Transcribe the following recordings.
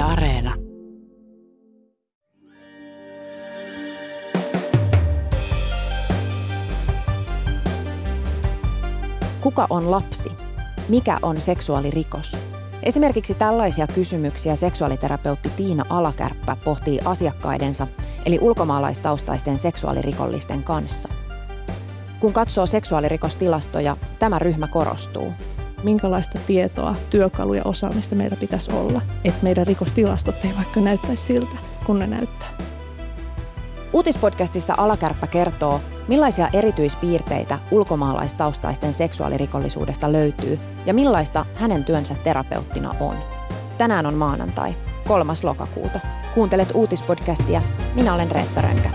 Areena. Kuka on lapsi? Mikä on seksuaalirikos? Esimerkiksi tällaisia kysymyksiä seksuaaliterapeutti Tiina Alakärppä pohtii asiakkaidensa, eli ulkomaalaistaustaisten seksuaalirikollisten kanssa. Kun katsoo seksuaalirikostilastoja, tämä ryhmä korostuu. Minkälaista tietoa, työkaluja, osaamista meillä pitäisi olla, että meidän rikostilastot ei vaikka näyttäisi siltä, kun ne näyttää. Uutispodcastissa Alakärppä kertoo, millaisia erityispiirteitä ulkomaalaistaustaisten seksuaalirikollisuudesta löytyy ja millaista hänen työnsä terapeuttina on. Tänään on maanantai, 3. lokakuuta. Kuuntelet uutispodcastia. Minä olen Reetta Rönkä.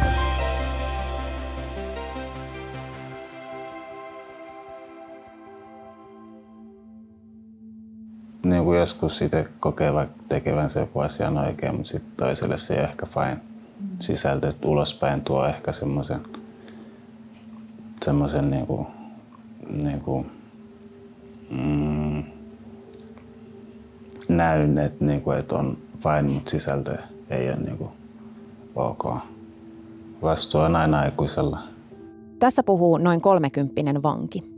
Joskus itse kokee vaikka tekevänsä joku asian oikein, mutta sitten toiselle se ei ehkä fine sisältö ulospäin tuo ehkä semmoisen semmoisen niinku, niinku, mm, näyn, että niinku, et on fine, mutta sisältö ei ole niinku, ok. Vastuu on aina aikuisella. Tässä puhuu noin kolmekymppinen vanki.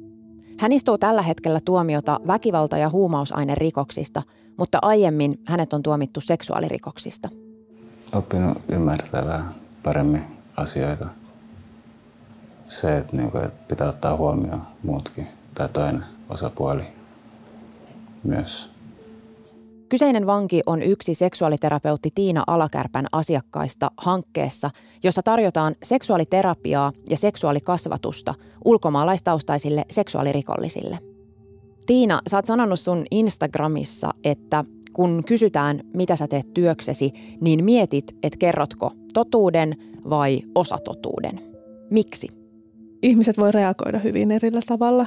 Hän istuu tällä hetkellä tuomiota väkivalta- ja huumausainerikoksista, mutta aiemmin hänet on tuomittu seksuaalirikoksista – oppinut ymmärtämään paremmin asioita. Se, että, niin kuin, että pitää ottaa huomioon muutkin tai toinen osapuoli myös. Kyseinen vanki on yksi seksuaaliterapeutti Tiina Alakärpän asiakkaista hankkeessa, jossa tarjotaan seksuaaliterapiaa ja seksuaalikasvatusta ulkomaalaistaustaisille seksuaalirikollisille. Tiina, sä oot sanonut sun Instagramissa, että kun kysytään, mitä sä teet työksesi, niin mietit, että kerrotko totuuden vai osatotuuden. Miksi? Ihmiset voi reagoida hyvin erillä tavalla.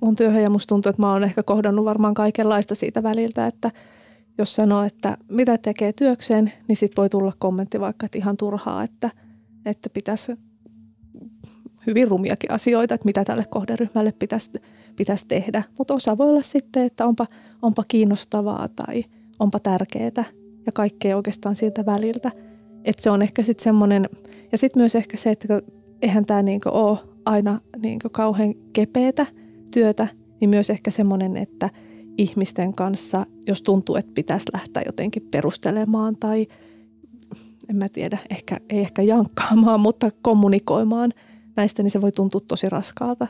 On työhön ja musta tuntuu, että mä oon ehkä kohdannut varmaan kaikenlaista siitä väliltä, että jos sanoo, että mitä tekee työkseen, niin sit voi tulla kommentti vaikka, että ihan turhaa, että, että pitäisi hyvin rumiakin asioita, että mitä tälle kohderyhmälle pitäisi pitäisi tehdä. Mutta osa voi olla sitten, että onpa, onpa kiinnostavaa tai onpa tärkeää ja kaikkea oikeastaan siltä väliltä. Että se on ehkä sitten semmoinen, ja sitten myös ehkä se, että eihän tämä niinku ole aina niinku kauhean kepeätä työtä, niin myös ehkä semmoinen, että ihmisten kanssa, jos tuntuu, että pitäisi lähteä jotenkin perustelemaan tai en mä tiedä, ehkä, ei ehkä jankkaamaan, mutta kommunikoimaan näistä, niin se voi tuntua tosi raskaalta.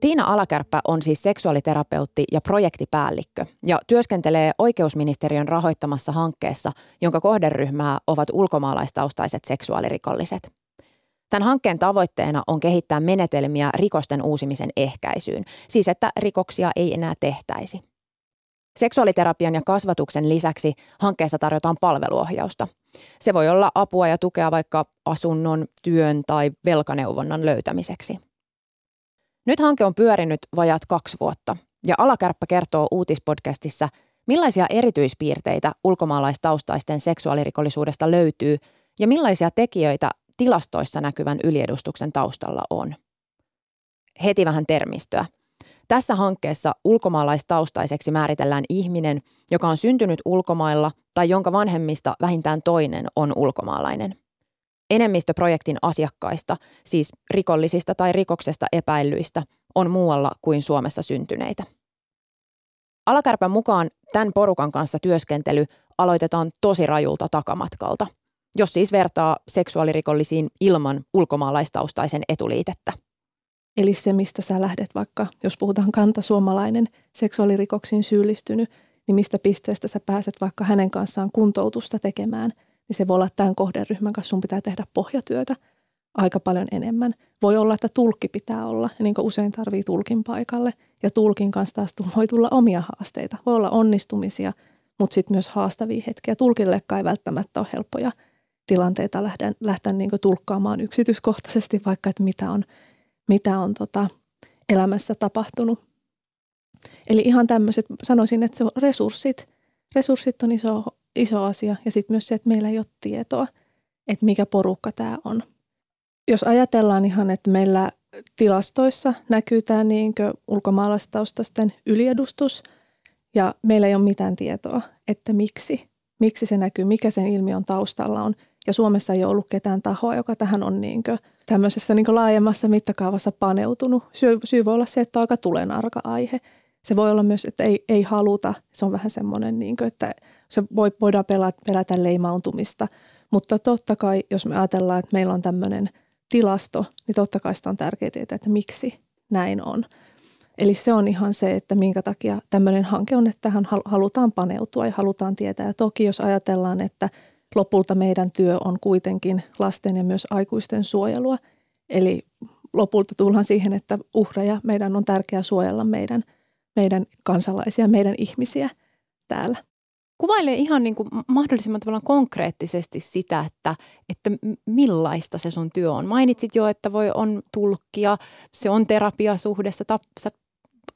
Tiina Alakärppä on siis seksuaaliterapeutti ja projektipäällikkö ja työskentelee oikeusministeriön rahoittamassa hankkeessa, jonka kohderyhmää ovat ulkomaalaistaustaiset seksuaalirikolliset. Tämän hankkeen tavoitteena on kehittää menetelmiä rikosten uusimisen ehkäisyyn, siis että rikoksia ei enää tehtäisi. Seksuaaliterapian ja kasvatuksen lisäksi hankkeessa tarjotaan palveluohjausta. Se voi olla apua ja tukea vaikka asunnon, työn tai velkaneuvonnan löytämiseksi – nyt hanke on pyörinyt vajat kaksi vuotta ja Alakärppä kertoo uutispodcastissa, millaisia erityispiirteitä ulkomaalaistaustaisten seksuaalirikollisuudesta löytyy ja millaisia tekijöitä tilastoissa näkyvän yliedustuksen taustalla on. Heti vähän termistöä. Tässä hankkeessa ulkomaalaistaustaiseksi määritellään ihminen, joka on syntynyt ulkomailla tai jonka vanhemmista vähintään toinen on ulkomaalainen. Enemmistö projektin asiakkaista, siis rikollisista tai rikoksesta epäillyistä, on muualla kuin Suomessa syntyneitä. Alakärpän mukaan tämän porukan kanssa työskentely aloitetaan tosi rajulta takamatkalta, jos siis vertaa seksuaalirikollisiin ilman ulkomaalaistaustaisen etuliitettä. Eli se, mistä sä lähdet vaikka, jos puhutaan kanta suomalainen seksuaalirikoksiin syyllistynyt, niin mistä pisteestä sä pääset vaikka hänen kanssaan kuntoutusta tekemään – niin se voi olla tämän kohderyhmän kanssa sun pitää tehdä pohjatyötä aika paljon enemmän. Voi olla, että tulkki pitää olla, niin kuin usein tarvii tulkin paikalle. Ja tulkin kanssa taas voi tulla omia haasteita. Voi olla onnistumisia, mutta sitten myös haastavia hetkiä. Tulkillekaan ei välttämättä ole helppoja tilanteita lähteä, lähteä niin tulkkaamaan yksityiskohtaisesti, vaikka että mitä on, mitä on tota elämässä tapahtunut. Eli ihan tämmöiset, sanoisin, että se on resurssit. Resurssit on iso iso asia. Ja sitten myös se, että meillä ei ole tietoa, että mikä porukka tämä on. Jos ajatellaan ihan, että meillä tilastoissa näkyy tämä niin ulkomaalaistaustaisten yliedustus ja meillä ei ole mitään tietoa, että miksi, miksi se näkyy, mikä sen ilmiön taustalla on. Ja Suomessa ei ole ollut ketään tahoa, joka tähän on niin tämmöisessä niin laajemmassa mittakaavassa paneutunut. Syy, syy voi olla se, että on aika tulenarka aihe. Se voi olla myös, että ei, ei haluta. Se on vähän semmoinen, niin kuin, että se voi, voidaan pelätä, pelätä leimautumista. Mutta totta kai, jos me ajatellaan, että meillä on tämmöinen tilasto, niin totta kai sitä on tärkeää tietää, että miksi näin on. Eli se on ihan se, että minkä takia tämmöinen hanke on, että tähän halutaan paneutua ja halutaan tietää. Ja toki jos ajatellaan, että lopulta meidän työ on kuitenkin lasten ja myös aikuisten suojelua, eli lopulta tullaan siihen, että uhreja meidän on tärkeää suojella meidän, meidän kansalaisia, meidän ihmisiä täällä. Kuvaile ihan niin kuin mahdollisimman tavallaan konkreettisesti sitä, että, että millaista se sun työ on. Mainitsit jo, että voi on tulkkia, se on terapiasuhdessa, tap, sä,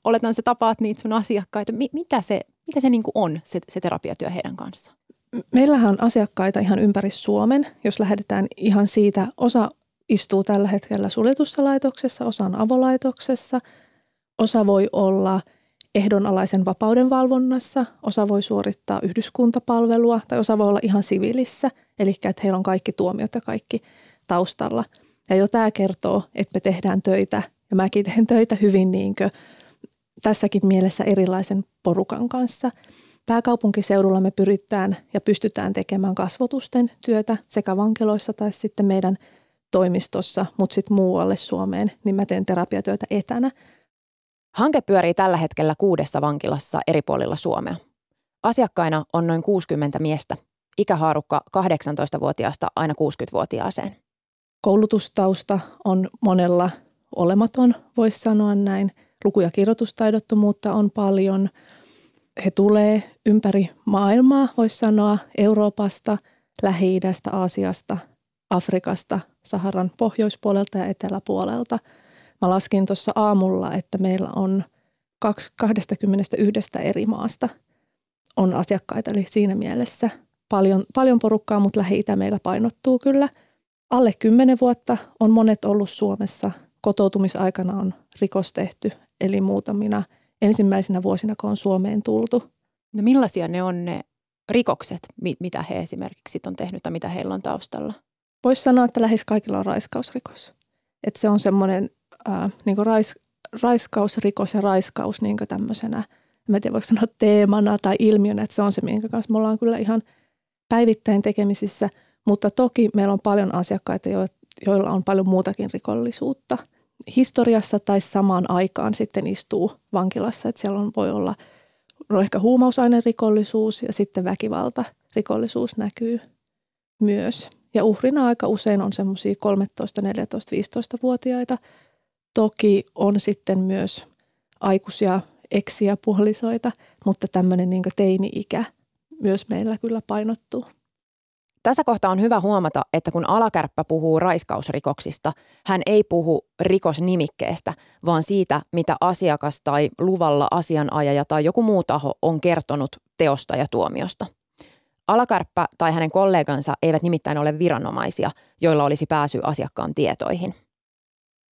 oletan sä tapaat niitä sun asiakkaita. Mi, mitä se, mitä se niin kuin on, se, se terapiatyö heidän kanssaan? Meillähän on asiakkaita ihan ympäri Suomen, jos lähdetään ihan siitä. Osa istuu tällä hetkellä suljetussa laitoksessa, osa on avolaitoksessa, osa voi olla – ehdonalaisen vapauden valvonnassa, osa voi suorittaa yhdyskuntapalvelua tai osa voi olla ihan siviilissä, eli että heillä on kaikki tuomiot ja kaikki taustalla. Ja jo tämä kertoo, että me tehdään töitä, ja mäkin teen töitä hyvin niin kuin, tässäkin mielessä erilaisen porukan kanssa. Pääkaupunkiseudulla me pyritään ja pystytään tekemään kasvotusten työtä sekä vankiloissa tai sitten meidän toimistossa, mutta sitten muualle Suomeen, niin mä teen terapiatyötä etänä – Hanke pyörii tällä hetkellä kuudessa vankilassa eri puolilla Suomea. Asiakkaina on noin 60 miestä, ikähaarukka 18-vuotiaasta aina 60-vuotiaaseen. Koulutustausta on monella olematon, voisi sanoa näin. Luku- ja kirjoitustaidottomuutta on paljon. He tulee ympäri maailmaa, voisi sanoa, Euroopasta, Lähi-idästä, Aasiasta, Afrikasta, Saharan pohjoispuolelta ja eteläpuolelta – Mä laskin tuossa aamulla, että meillä on 21 eri maasta on asiakkaita, eli siinä mielessä paljon, paljon porukkaa, mutta lähi meillä painottuu kyllä. Alle 10 vuotta on monet ollut Suomessa. Kotoutumisaikana on rikos tehty, eli muutamina ensimmäisenä vuosina, kun on Suomeen tultu. No millaisia ne on ne rikokset, mitä he esimerkiksi on tehnyt tai mitä heillä on taustalla? Voisi sanoa, että lähes kaikilla on raiskausrikos. Että se on semmoinen ää, niin rais, raiskausrikos ja raiskaus niin tämmöisenä, en tiedä voiko sanoa teemana tai ilmiönä, että se on se, minkä kanssa me ollaan kyllä ihan päivittäin tekemisissä, mutta toki meillä on paljon asiakkaita, joilla on paljon muutakin rikollisuutta. Historiassa tai samaan aikaan sitten istuu vankilassa, että siellä on, voi olla ehkä huumausainerikollisuus ja sitten väkivalta rikollisuus näkyy myös. Ja uhrina aika usein on semmoisia 13, 14, 15-vuotiaita, Toki on sitten myös aikuisia eksiä puolisoita, mutta tämmöinen niin teini-ikä myös meillä kyllä painottuu. Tässä kohtaa on hyvä huomata, että kun alakärppä puhuu raiskausrikoksista, hän ei puhu rikosnimikkeestä, vaan siitä, mitä asiakas tai luvalla asianajaja tai joku muu taho on kertonut teosta ja tuomiosta. Alakärppä tai hänen kollegansa eivät nimittäin ole viranomaisia, joilla olisi pääsy asiakkaan tietoihin.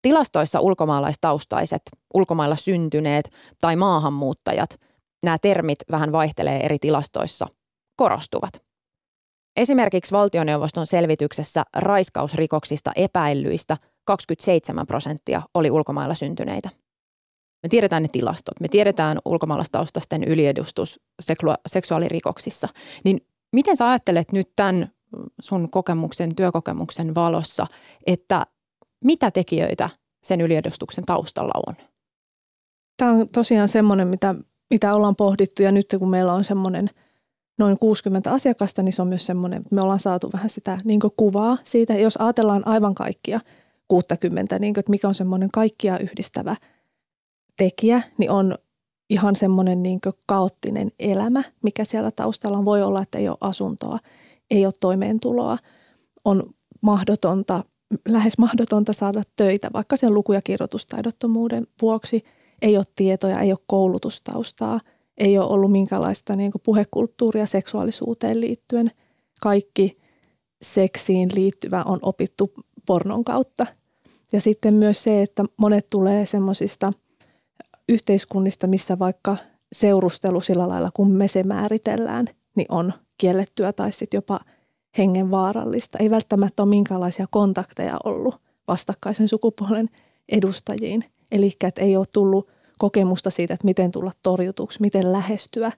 Tilastoissa ulkomaalaistaustaiset, ulkomailla syntyneet tai maahanmuuttajat, nämä termit vähän vaihtelee eri tilastoissa, korostuvat. Esimerkiksi valtioneuvoston selvityksessä raiskausrikoksista epäillyistä 27 prosenttia oli ulkomailla syntyneitä. Me tiedetään ne tilastot, me tiedetään ulkomaalaistaustaisten yliedustus seksuaalirikoksissa. Niin miten sä ajattelet nyt tämän sun kokemuksen, työkokemuksen valossa, että mitä tekijöitä sen yliedustuksen taustalla on? Tämä on tosiaan semmoinen, mitä, mitä ollaan pohdittu ja nyt kun meillä on semmoinen noin 60 asiakasta, niin se on myös semmoinen, me ollaan saatu vähän sitä niin kuvaa siitä, jos ajatellaan aivan kaikkia 60, niin kuin, että mikä on semmoinen kaikkia yhdistävä tekijä, niin on ihan semmoinen niin kaoottinen elämä, mikä siellä taustalla on. Voi olla, että ei ole asuntoa, ei ole toimeentuloa, on mahdotonta lähes mahdotonta saada töitä, vaikka sen luku- ja kirjoitustaidottomuuden vuoksi. Ei ole tietoja, ei ole koulutustaustaa, ei ole ollut minkäänlaista niin puhekulttuuria seksuaalisuuteen liittyen. Kaikki seksiin liittyvä on opittu pornon kautta. Ja sitten myös se, että monet tulee semmoisista yhteiskunnista, missä vaikka seurustelu sillä lailla, kun me se määritellään, niin on kiellettyä tai sitten jopa hengenvaarallista. Ei välttämättä ole minkäänlaisia kontakteja ollut vastakkaisen sukupuolen edustajiin. Eli että ei ole tullut kokemusta siitä, että miten tulla torjutuksi, miten lähestyä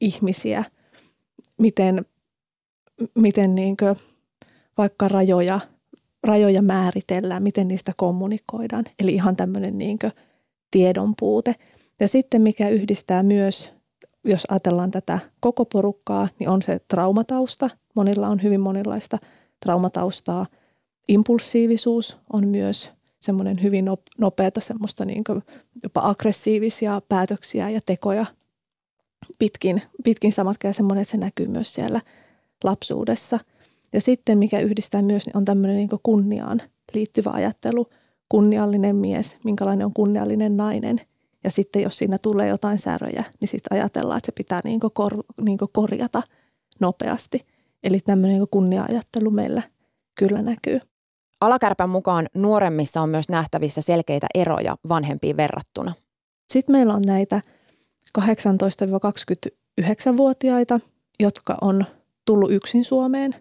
ihmisiä, miten, miten niin vaikka rajoja, rajoja määritellään, miten niistä kommunikoidaan. Eli ihan tämmöinen niin tiedon puute. Ja sitten mikä yhdistää myös, jos ajatellaan tätä koko porukkaa, niin on se traumatausta. Monilla on hyvin monenlaista traumataustaa. Impulsiivisuus on myös semmoinen hyvin nopeata semmoista niin jopa aggressiivisia päätöksiä ja tekoja pitkin, pitkin sitä matkaa ja semmoinen, että se näkyy myös siellä lapsuudessa. Ja sitten mikä yhdistää myös, niin on tämmöinen niin kunniaan liittyvä ajattelu. Kunniallinen mies, minkälainen on kunniallinen nainen. Ja sitten jos siinä tulee jotain säröjä, niin sitten ajatellaan, että se pitää niin kor, niin korjata nopeasti. Eli tämmöinen niin kunnia-ajattelu meillä kyllä näkyy. Alakärpän mukaan nuoremmissa on myös nähtävissä selkeitä eroja vanhempiin verrattuna. Sitten meillä on näitä 18-29-vuotiaita, jotka on tullut yksin Suomeen.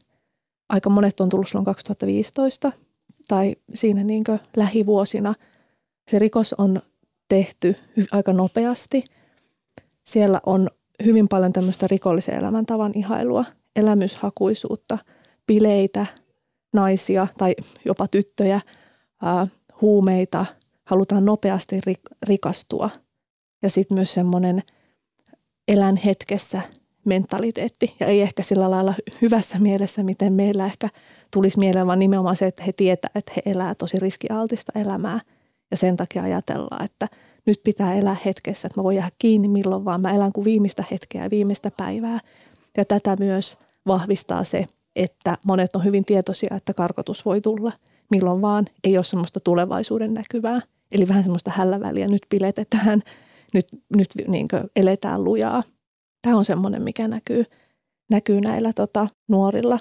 Aika monet on tullut silloin 2015 tai siinä niin lähivuosina. Se rikos on tehty aika nopeasti. Siellä on hyvin paljon tämmöistä rikollisen elämäntavan ihailua, elämyshakuisuutta, bileitä, naisia tai jopa tyttöjä, huumeita, halutaan nopeasti rikastua. Ja sitten myös semmoinen elän hetkessä mentaliteetti. Ja ei ehkä sillä lailla hyvässä mielessä, miten meillä ehkä tulisi mieleen, vaan nimenomaan se, että he tietää, että he elää tosi riskialtista elämää. Ja sen takia ajatellaan, että nyt pitää elää hetkessä, että mä voin jäädä kiinni milloin vaan. Mä elän kuin viimeistä hetkeä ja viimeistä päivää. Ja tätä myös vahvistaa se, että monet on hyvin tietoisia, että karkotus voi tulla milloin vaan. Ei ole semmoista tulevaisuuden näkyvää. Eli vähän semmoista hälläväliä, nyt piletetään, nyt, nyt niin eletään lujaa. Tämä on semmoinen, mikä näkyy, näkyy näillä tota, nuorilla.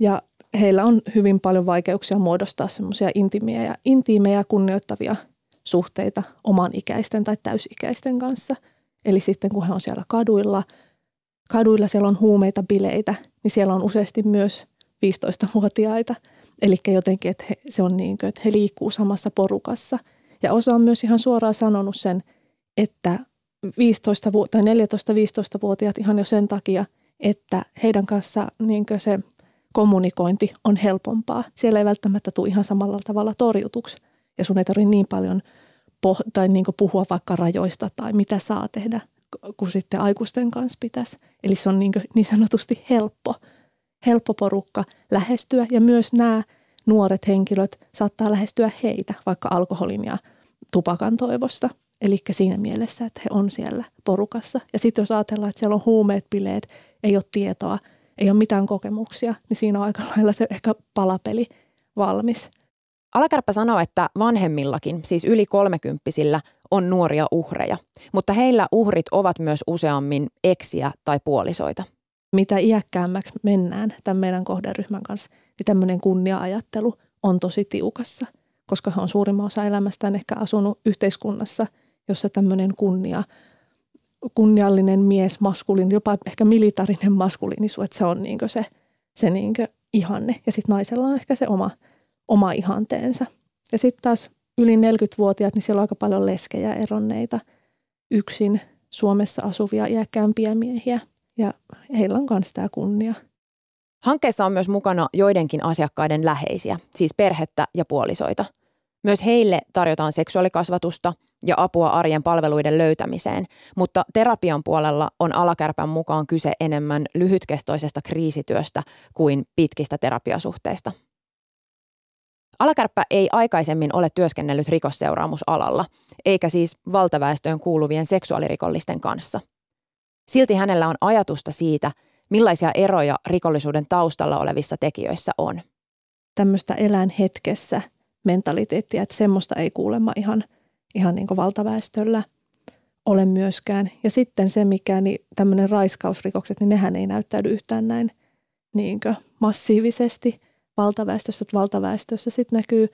Ja heillä on hyvin paljon vaikeuksia muodostaa semmoisia intiimejä ja intiimejä kunnioittavia suhteita oman ikäisten tai täysikäisten kanssa. Eli sitten kun he on siellä kaduilla – kaduilla siellä on huumeita, bileitä, niin siellä on useasti myös 15-vuotiaita. Eli jotenkin, että he, se on niin kuin, että he liikkuu samassa porukassa. Ja osa on myös ihan suoraan sanonut sen, että 15 tai 14-15-vuotiaat ihan jo sen takia, että heidän kanssa niin se kommunikointi on helpompaa. Siellä ei välttämättä tule ihan samalla tavalla torjutuksi ja sun ei tarvitse niin paljon poh- tai niin puhua vaikka rajoista tai mitä saa tehdä, kuin sitten aikuisten kanssa pitäisi. Eli se on niin, niin sanotusti helppo, helppo porukka lähestyä ja myös nämä nuoret henkilöt saattaa lähestyä heitä vaikka alkoholin ja tupakan toivosta. Eli siinä mielessä, että he on siellä porukassa. Ja sitten jos ajatellaan, että siellä on huumeet, bileet, ei ole tietoa, ei ole mitään kokemuksia, niin siinä on aika lailla se ehkä palapeli valmis. Alakärppä sanoo, että vanhemmillakin, siis yli kolmekymppisillä, on nuoria uhreja, mutta heillä uhrit ovat myös useammin eksiä tai puolisoita. Mitä iäkkäämmäksi mennään tämän meidän kohderyhmän kanssa, niin tämmöinen kunnia-ajattelu on tosi tiukassa, koska he on suurimman osa elämästään ehkä asunut yhteiskunnassa, jossa tämmöinen kunnia, kunniallinen mies, maskulin, jopa ehkä militarinen maskuliinisuus, että se on niin se, se niin ihanne. Ja sitten naisella on ehkä se oma, oma ihanteensa. Ja sitten taas yli 40-vuotiaat, niin siellä on aika paljon leskejä eronneita, yksin Suomessa asuvia iäkkäämpiä miehiä ja heillä on myös tämä kunnia. Hankkeessa on myös mukana joidenkin asiakkaiden läheisiä, siis perhettä ja puolisoita. Myös heille tarjotaan seksuaalikasvatusta ja apua arjen palveluiden löytämiseen, mutta terapian puolella on alakärpän mukaan kyse enemmän lyhytkestoisesta kriisityöstä kuin pitkistä terapiasuhteista. Alakärppä ei aikaisemmin ole työskennellyt rikosseuraamusalalla, eikä siis valtaväestöön kuuluvien seksuaalirikollisten kanssa. Silti hänellä on ajatusta siitä, millaisia eroja rikollisuuden taustalla olevissa tekijöissä on. Tämmöistä elän hetkessä mentaliteettia, että semmoista ei kuulemma ihan, ihan niin valtaväestöllä ole myöskään. Ja sitten se, mikä niin tämmöinen raiskausrikokset, niin nehän ei näyttäydy yhtään näin niin massiivisesti – valtaväestössä, että valtaväestössä sitten näkyy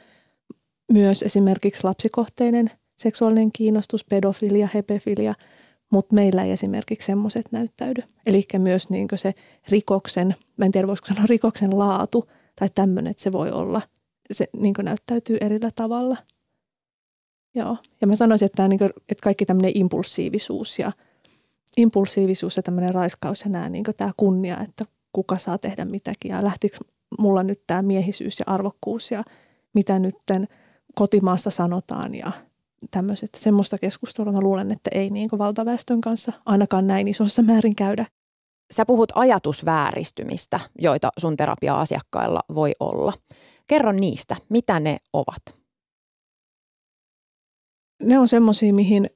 myös esimerkiksi lapsikohteinen seksuaalinen kiinnostus, pedofilia, hepefilia, mutta meillä ei esimerkiksi semmoiset näyttäydy. Eli myös niin se rikoksen, mä en tiedä voisiko sanoa rikoksen laatu tai tämmöinen, että se voi olla, se niin näyttäytyy erillä tavalla. Joo. Ja mä sanoisin, että, tämä, niin kuin, että kaikki tämmöinen impulsiivisuus ja impulsiivisuus ja tämmöinen raiskaus ja nämä, niin tämä kunnia, että kuka saa tehdä mitäkin ja lähtikö mulla nyt tämä miehisyys ja arvokkuus ja mitä nyt kotimaassa sanotaan ja tämmöiset. Semmoista keskustelua mä luulen, että ei niin valtaväestön kanssa ainakaan näin isossa määrin käydä. Sä puhut ajatusvääristymistä, joita sun terapia-asiakkailla voi olla. Kerro niistä, mitä ne ovat? Ne on semmoisia, mihin,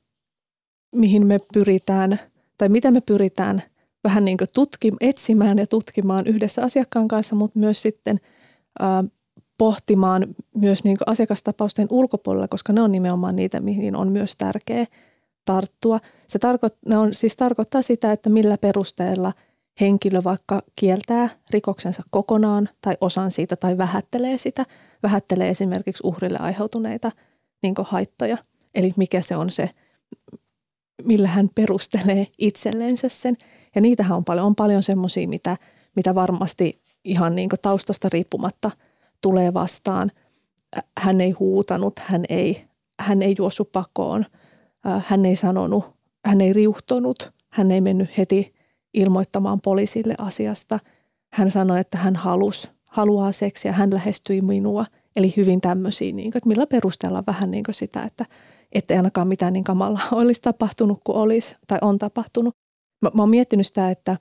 mihin me pyritään, tai mitä me pyritään vähän niin kuin tutkim, etsimään ja tutkimaan yhdessä asiakkaan kanssa, mutta myös sitten ää, pohtimaan myös niin asiakastapausten ulkopuolella, koska ne on nimenomaan niitä, mihin on myös tärkeä tarttua. Se tarkoit, ne on, siis tarkoittaa sitä, että millä perusteella henkilö vaikka kieltää rikoksensa kokonaan tai osan siitä tai vähättelee sitä, vähättelee esimerkiksi uhrille aiheutuneita niin haittoja. Eli mikä se on se, millä hän perustelee itselleensä sen. Ja niitähän on paljon, on paljon semmoisia, mitä, mitä varmasti ihan niin taustasta riippumatta – tulee vastaan. Hän ei huutanut, hän ei, hän ei juossut pakoon, hän ei sanonut, hän ei riuhtonut, hän ei mennyt heti ilmoittamaan poliisille asiasta. Hän sanoi, että hän halus, haluaa seksiä, hän lähestyi minua. Eli hyvin tämmöisiä, niin kuin, että millä perusteella vähän niin kuin sitä, että ettei ainakaan mitään niin kamalaa olisi tapahtunut kuin olisi tai on tapahtunut. Mä, mä oon miettinyt sitä, että,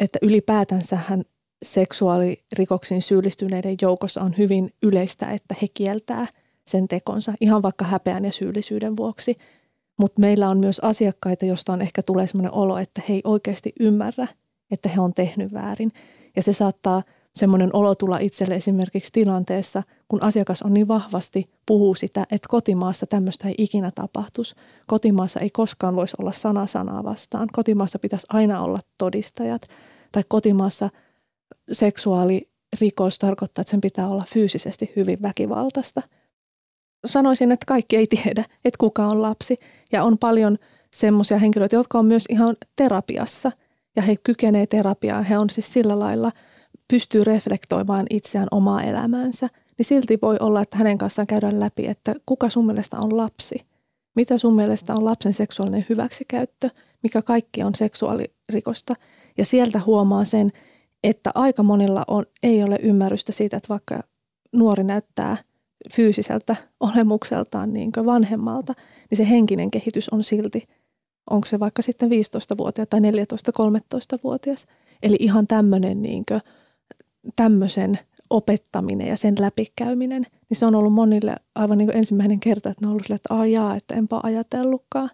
että ylipäätänsä hän seksuaalirikoksiin syyllistyneiden joukossa on hyvin yleistä, että he kieltää sen tekonsa ihan vaikka häpeän ja syyllisyyden vuoksi. Mutta meillä on myös asiakkaita, josta on ehkä tulee sellainen olo, että he ei oikeasti ymmärrä, että he on tehnyt väärin. Ja se saattaa semmoinen olo tulla itselle esimerkiksi tilanteessa, kun asiakas on niin vahvasti puhuu sitä, että kotimaassa tämmöistä ei ikinä tapahtuisi. Kotimaassa ei koskaan voisi olla sana sanaa vastaan. Kotimaassa pitäisi aina olla todistajat. Tai kotimaassa – seksuaalirikos tarkoittaa, että sen pitää olla fyysisesti hyvin väkivaltaista. Sanoisin, että kaikki ei tiedä, että kuka on lapsi. Ja on paljon semmoisia henkilöitä, jotka on myös ihan terapiassa. Ja he kykenee terapiaan. He on siis sillä lailla, pystyy reflektoimaan itseään omaa elämäänsä. Niin silti voi olla, että hänen kanssaan käydään läpi, että kuka sun mielestä on lapsi. Mitä sun mielestä on lapsen seksuaalinen hyväksikäyttö, mikä kaikki on seksuaalirikosta. Ja sieltä huomaa sen, että aika monilla on, ei ole ymmärrystä siitä, että vaikka nuori näyttää fyysiseltä olemukseltaan niin vanhemmalta, niin se henkinen kehitys on silti, onko se vaikka sitten 15-vuotias tai 14-13-vuotias. Eli ihan tämmöinen niin tämmöisen opettaminen ja sen läpikäyminen, niin se on ollut monille aivan niin ensimmäinen kerta, että ne on ollut sille, että ajaa, että enpä ajatellutkaan.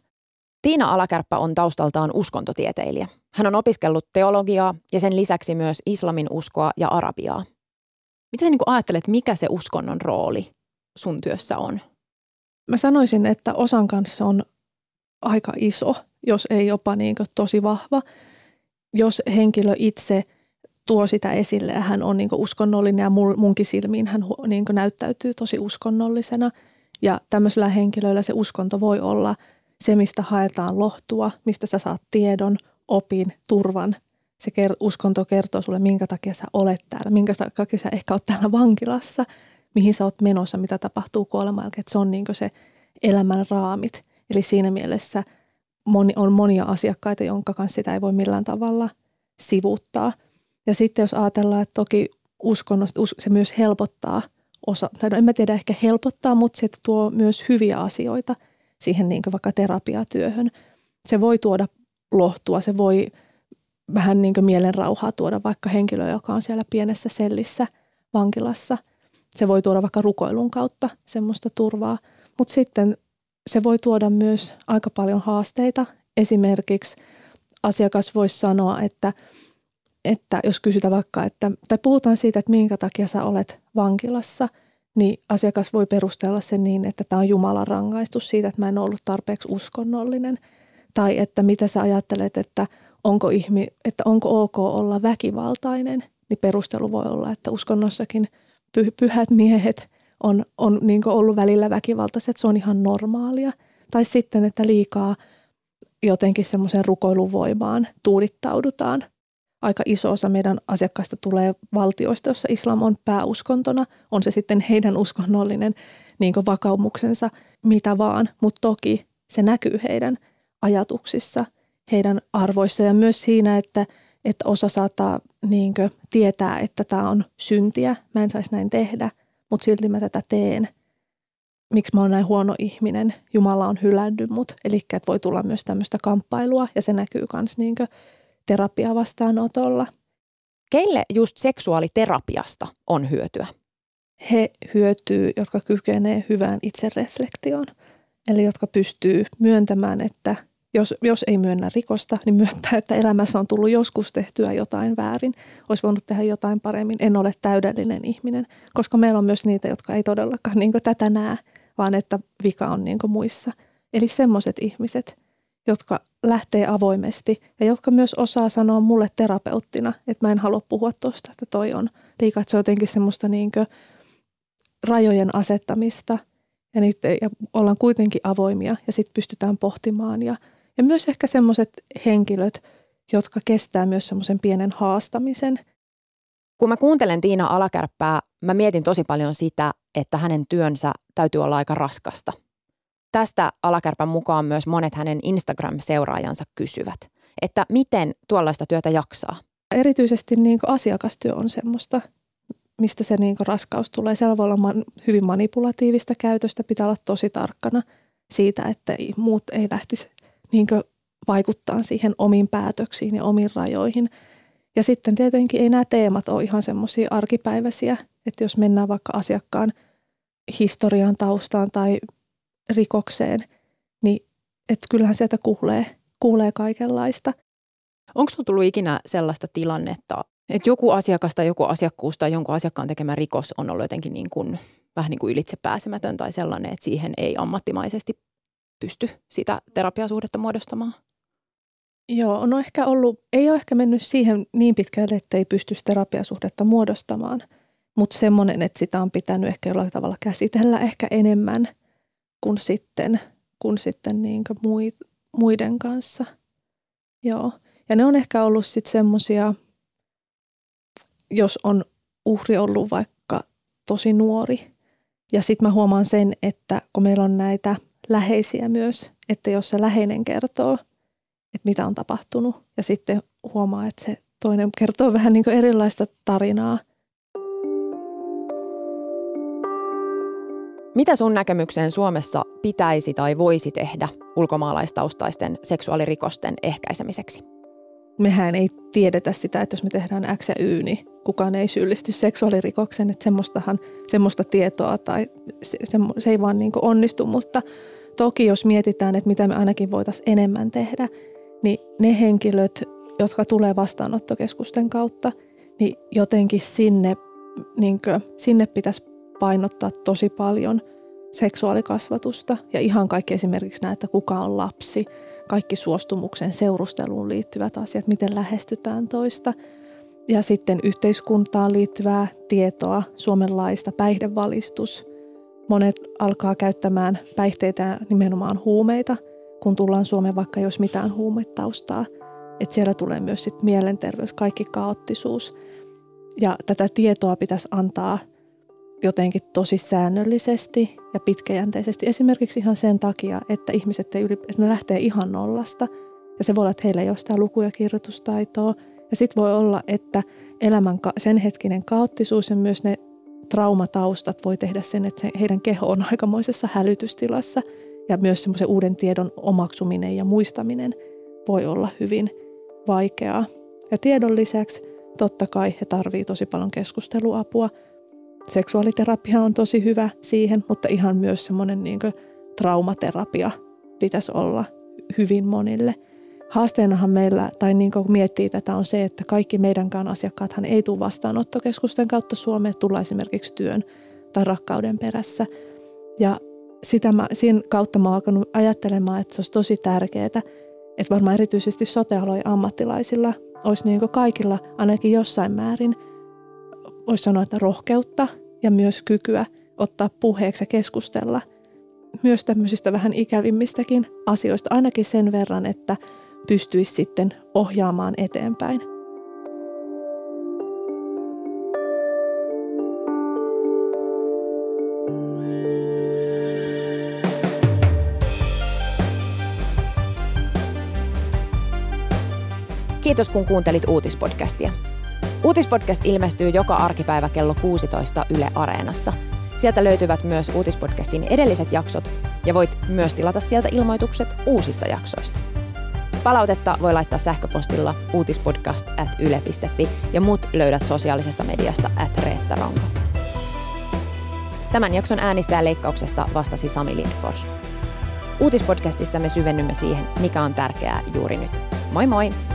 Tiina Alakärppä on taustaltaan uskontotieteilijä. Hän on opiskellut teologiaa ja sen lisäksi myös islamin uskoa ja arabiaa. Mitä sä niin ajattelet, mikä se uskonnon rooli sun työssä on? Mä sanoisin, että osan kanssa on aika iso, jos ei jopa niin tosi vahva. Jos henkilö itse tuo sitä esille ja hän on niin uskonnollinen ja munkin silmiin hän niin näyttäytyy tosi uskonnollisena. Ja tämmöisellä henkilöillä se uskonto voi olla se, mistä haetaan lohtua, mistä sä saat tiedon, opin, turvan. Se uskonto kertoo sulle, minkä takia sä olet täällä, minkä takia sä ehkä oot täällä vankilassa, mihin sä oot menossa, mitä tapahtuu kuoleman jälkeen. Se on niin se elämän raamit. Eli siinä mielessä moni, on monia asiakkaita, jonka kanssa sitä ei voi millään tavalla sivuuttaa. Ja sitten jos ajatellaan, että toki uskonnosta se myös helpottaa osa, tai no en mä tiedä ehkä helpottaa, mutta se tuo myös hyviä asioita siihen niin vaikka terapiatyöhön. Se voi tuoda lohtua. Se voi vähän niin kuin mielen rauhaa tuoda vaikka henkilö, joka on siellä pienessä sellissä vankilassa. Se voi tuoda vaikka rukoilun kautta semmoista turvaa, mutta sitten se voi tuoda myös aika paljon haasteita. Esimerkiksi asiakas voisi sanoa, että, että jos kysytään vaikka, että, tai puhutaan siitä, että minkä takia sä olet vankilassa, niin asiakas voi perustella sen niin, että tämä on Jumalan rangaistus siitä, että mä en ollut tarpeeksi uskonnollinen – tai että mitä sä ajattelet, että onko, ihmi, että onko ok olla väkivaltainen, niin perustelu voi olla, että uskonnossakin py, pyhät miehet on, on niin ollut välillä väkivaltaiset, se on ihan normaalia. Tai sitten, että liikaa jotenkin semmoisen rukoiluvoimaan tuudittaudutaan. Aika iso osa meidän asiakkaista tulee valtioista, jossa islam on pääuskontona. On se sitten heidän uskonnollinen niin vakaumuksensa, mitä vaan, mutta toki se näkyy heidän ajatuksissa, heidän arvoissa ja myös siinä, että, että osa saattaa niin tietää, että tämä on syntiä, mä en saisi näin tehdä, mutta silti mä tätä teen – miksi mä oon näin huono ihminen, Jumala on hylännyt mut. Eli voi tulla myös tämmöistä kamppailua ja se näkyy myös niin vastaanotolla. Keille just seksuaaliterapiasta on hyötyä? He hyötyy, jotka kykenee hyvään itsereflektioon. Eli jotka pystyy myöntämään, että jos, jos ei myönnä rikosta, niin myöntää, että elämässä on tullut joskus tehtyä jotain väärin. Olisi voinut tehdä jotain paremmin. En ole täydellinen ihminen, koska meillä on myös niitä, jotka ei todellakaan niin tätä näe vaan että vika on niin muissa. Eli semmoiset ihmiset, jotka lähtee avoimesti ja jotka myös osaa sanoa mulle terapeuttina, että mä en halua puhua tuosta, että toi on liikaa, että se on jotenkin semmoista niin rajojen asettamista ja, niitä, ja ollaan kuitenkin avoimia ja sitten pystytään pohtimaan. Ja, ja myös ehkä semmoiset henkilöt, jotka kestää myös semmoisen pienen haastamisen. Kun mä kuuntelen Tiina Alakärppää, mä mietin tosi paljon sitä, että hänen työnsä täytyy olla aika raskasta. Tästä Alakärpän mukaan myös monet hänen Instagram-seuraajansa kysyvät, että miten tuollaista työtä jaksaa. Erityisesti niin asiakastyö on semmoista, mistä se niin raskaus tulee. Siellä voi olla man, hyvin manipulatiivista käytöstä, pitää olla tosi tarkkana siitä, että muut ei lähtisi niin vaikuttaa siihen omiin päätöksiin ja omiin rajoihin. Ja sitten tietenkin ei nämä teemat ole ihan semmoisia arkipäiväisiä, että jos mennään vaikka asiakkaan historian taustaan tai rikokseen, niin että kyllähän sieltä kuulee, kuulee kaikenlaista. Onko sinulla tullut ikinä sellaista tilannetta, että joku asiakas tai joku asiakkuus tai jonkun asiakkaan tekemä rikos on ollut jotenkin niin kuin, vähän niin kuin ylitsepääsemätön tai sellainen, että siihen ei ammattimaisesti pysty sitä terapiasuhdetta muodostamaan? Joo, on ehkä ollut, ei ole ehkä mennyt siihen niin pitkälle, että ei pysty terapiasuhdetta muodostamaan – mutta semmoinen, että sitä on pitänyt ehkä jollain tavalla käsitellä ehkä enemmän kuin sitten, kuin sitten niin kuin muiden kanssa. Joo. Ja ne on ehkä ollut sitten semmoisia, jos on uhri ollut vaikka tosi nuori. Ja sitten mä huomaan sen, että kun meillä on näitä läheisiä myös, että jos se läheinen kertoo, että mitä on tapahtunut, ja sitten huomaa, että se toinen kertoo vähän niin kuin erilaista tarinaa – Mitä sun näkemykseen Suomessa pitäisi tai voisi tehdä ulkomaalaistaustaisten seksuaalirikosten ehkäisemiseksi? Mehän ei tiedetä sitä, että jos me tehdään X ja Y, niin kukaan ei syyllisty seksuaalirikokseen. Että semmoistahan, semmoista tietoa tai se, se, se ei vaan niin onnistu, mutta toki jos mietitään, että mitä me ainakin voitaisiin enemmän tehdä, niin ne henkilöt, jotka tulee vastaanottokeskusten kautta, niin jotenkin sinne, niin kuin, sinne pitäisi painottaa tosi paljon seksuaalikasvatusta ja ihan kaikki esimerkiksi näitä, että kuka on lapsi, kaikki suostumuksen seurusteluun liittyvät asiat, miten lähestytään toista ja sitten yhteiskuntaan liittyvää tietoa, Suomen laista, päihdevalistus. Monet alkaa käyttämään päihteitä nimenomaan huumeita, kun tullaan Suomeen, vaikka jos mitään huumetaustaa. Että siellä tulee myös sit mielenterveys, kaikki kaoottisuus. Ja tätä tietoa pitäisi antaa jotenkin tosi säännöllisesti ja pitkäjänteisesti. Esimerkiksi ihan sen takia, että ihmiset ei yli, että ne lähtee ihan nollasta. Ja se voi olla, että heillä ei ole sitä luku- ja kirjoitustaitoa. Ja sitten voi olla, että elämän sen hetkinen kaoottisuus ja myös ne traumataustat voi tehdä sen, että se, heidän keho on aikamoisessa hälytystilassa. Ja myös semmoisen uuden tiedon omaksuminen ja muistaminen voi olla hyvin vaikeaa. Ja tiedon lisäksi totta kai he tarvitsevat tosi paljon keskusteluapua – seksuaaliterapia on tosi hyvä siihen, mutta ihan myös semmoinen niin traumaterapia pitäisi olla hyvin monille. Haasteenahan meillä, tai niin kuin miettii tätä, on se, että kaikki meidänkään asiakkaathan ei tule vastaanottokeskusten kautta Suomeen, tulla esimerkiksi työn tai rakkauden perässä. Ja sitä mä, siinä kautta mä oon alkanut ajattelemaan, että se olisi tosi tärkeää, että varmaan erityisesti sote ammattilaisilla olisi niin kaikilla ainakin jossain määrin – voisi sanoa, että rohkeutta ja myös kykyä ottaa puheeksi ja keskustella myös tämmöisistä vähän ikävimmistäkin asioista, ainakin sen verran, että pystyisi sitten ohjaamaan eteenpäin. Kiitos kun kuuntelit uutispodcastia. Uutispodcast ilmestyy joka arkipäivä kello 16 Yle Areenassa. Sieltä löytyvät myös uutispodcastin edelliset jaksot ja voit myös tilata sieltä ilmoitukset uusista jaksoista. Palautetta voi laittaa sähköpostilla uutispodcast at yle.fi ja muut löydät sosiaalisesta mediasta at Reetta Ronko. Tämän jakson äänistää leikkauksesta vastasi Sami Lindfors. Uutispodcastissa me syvennymme siihen, mikä on tärkeää juuri nyt. Moi moi!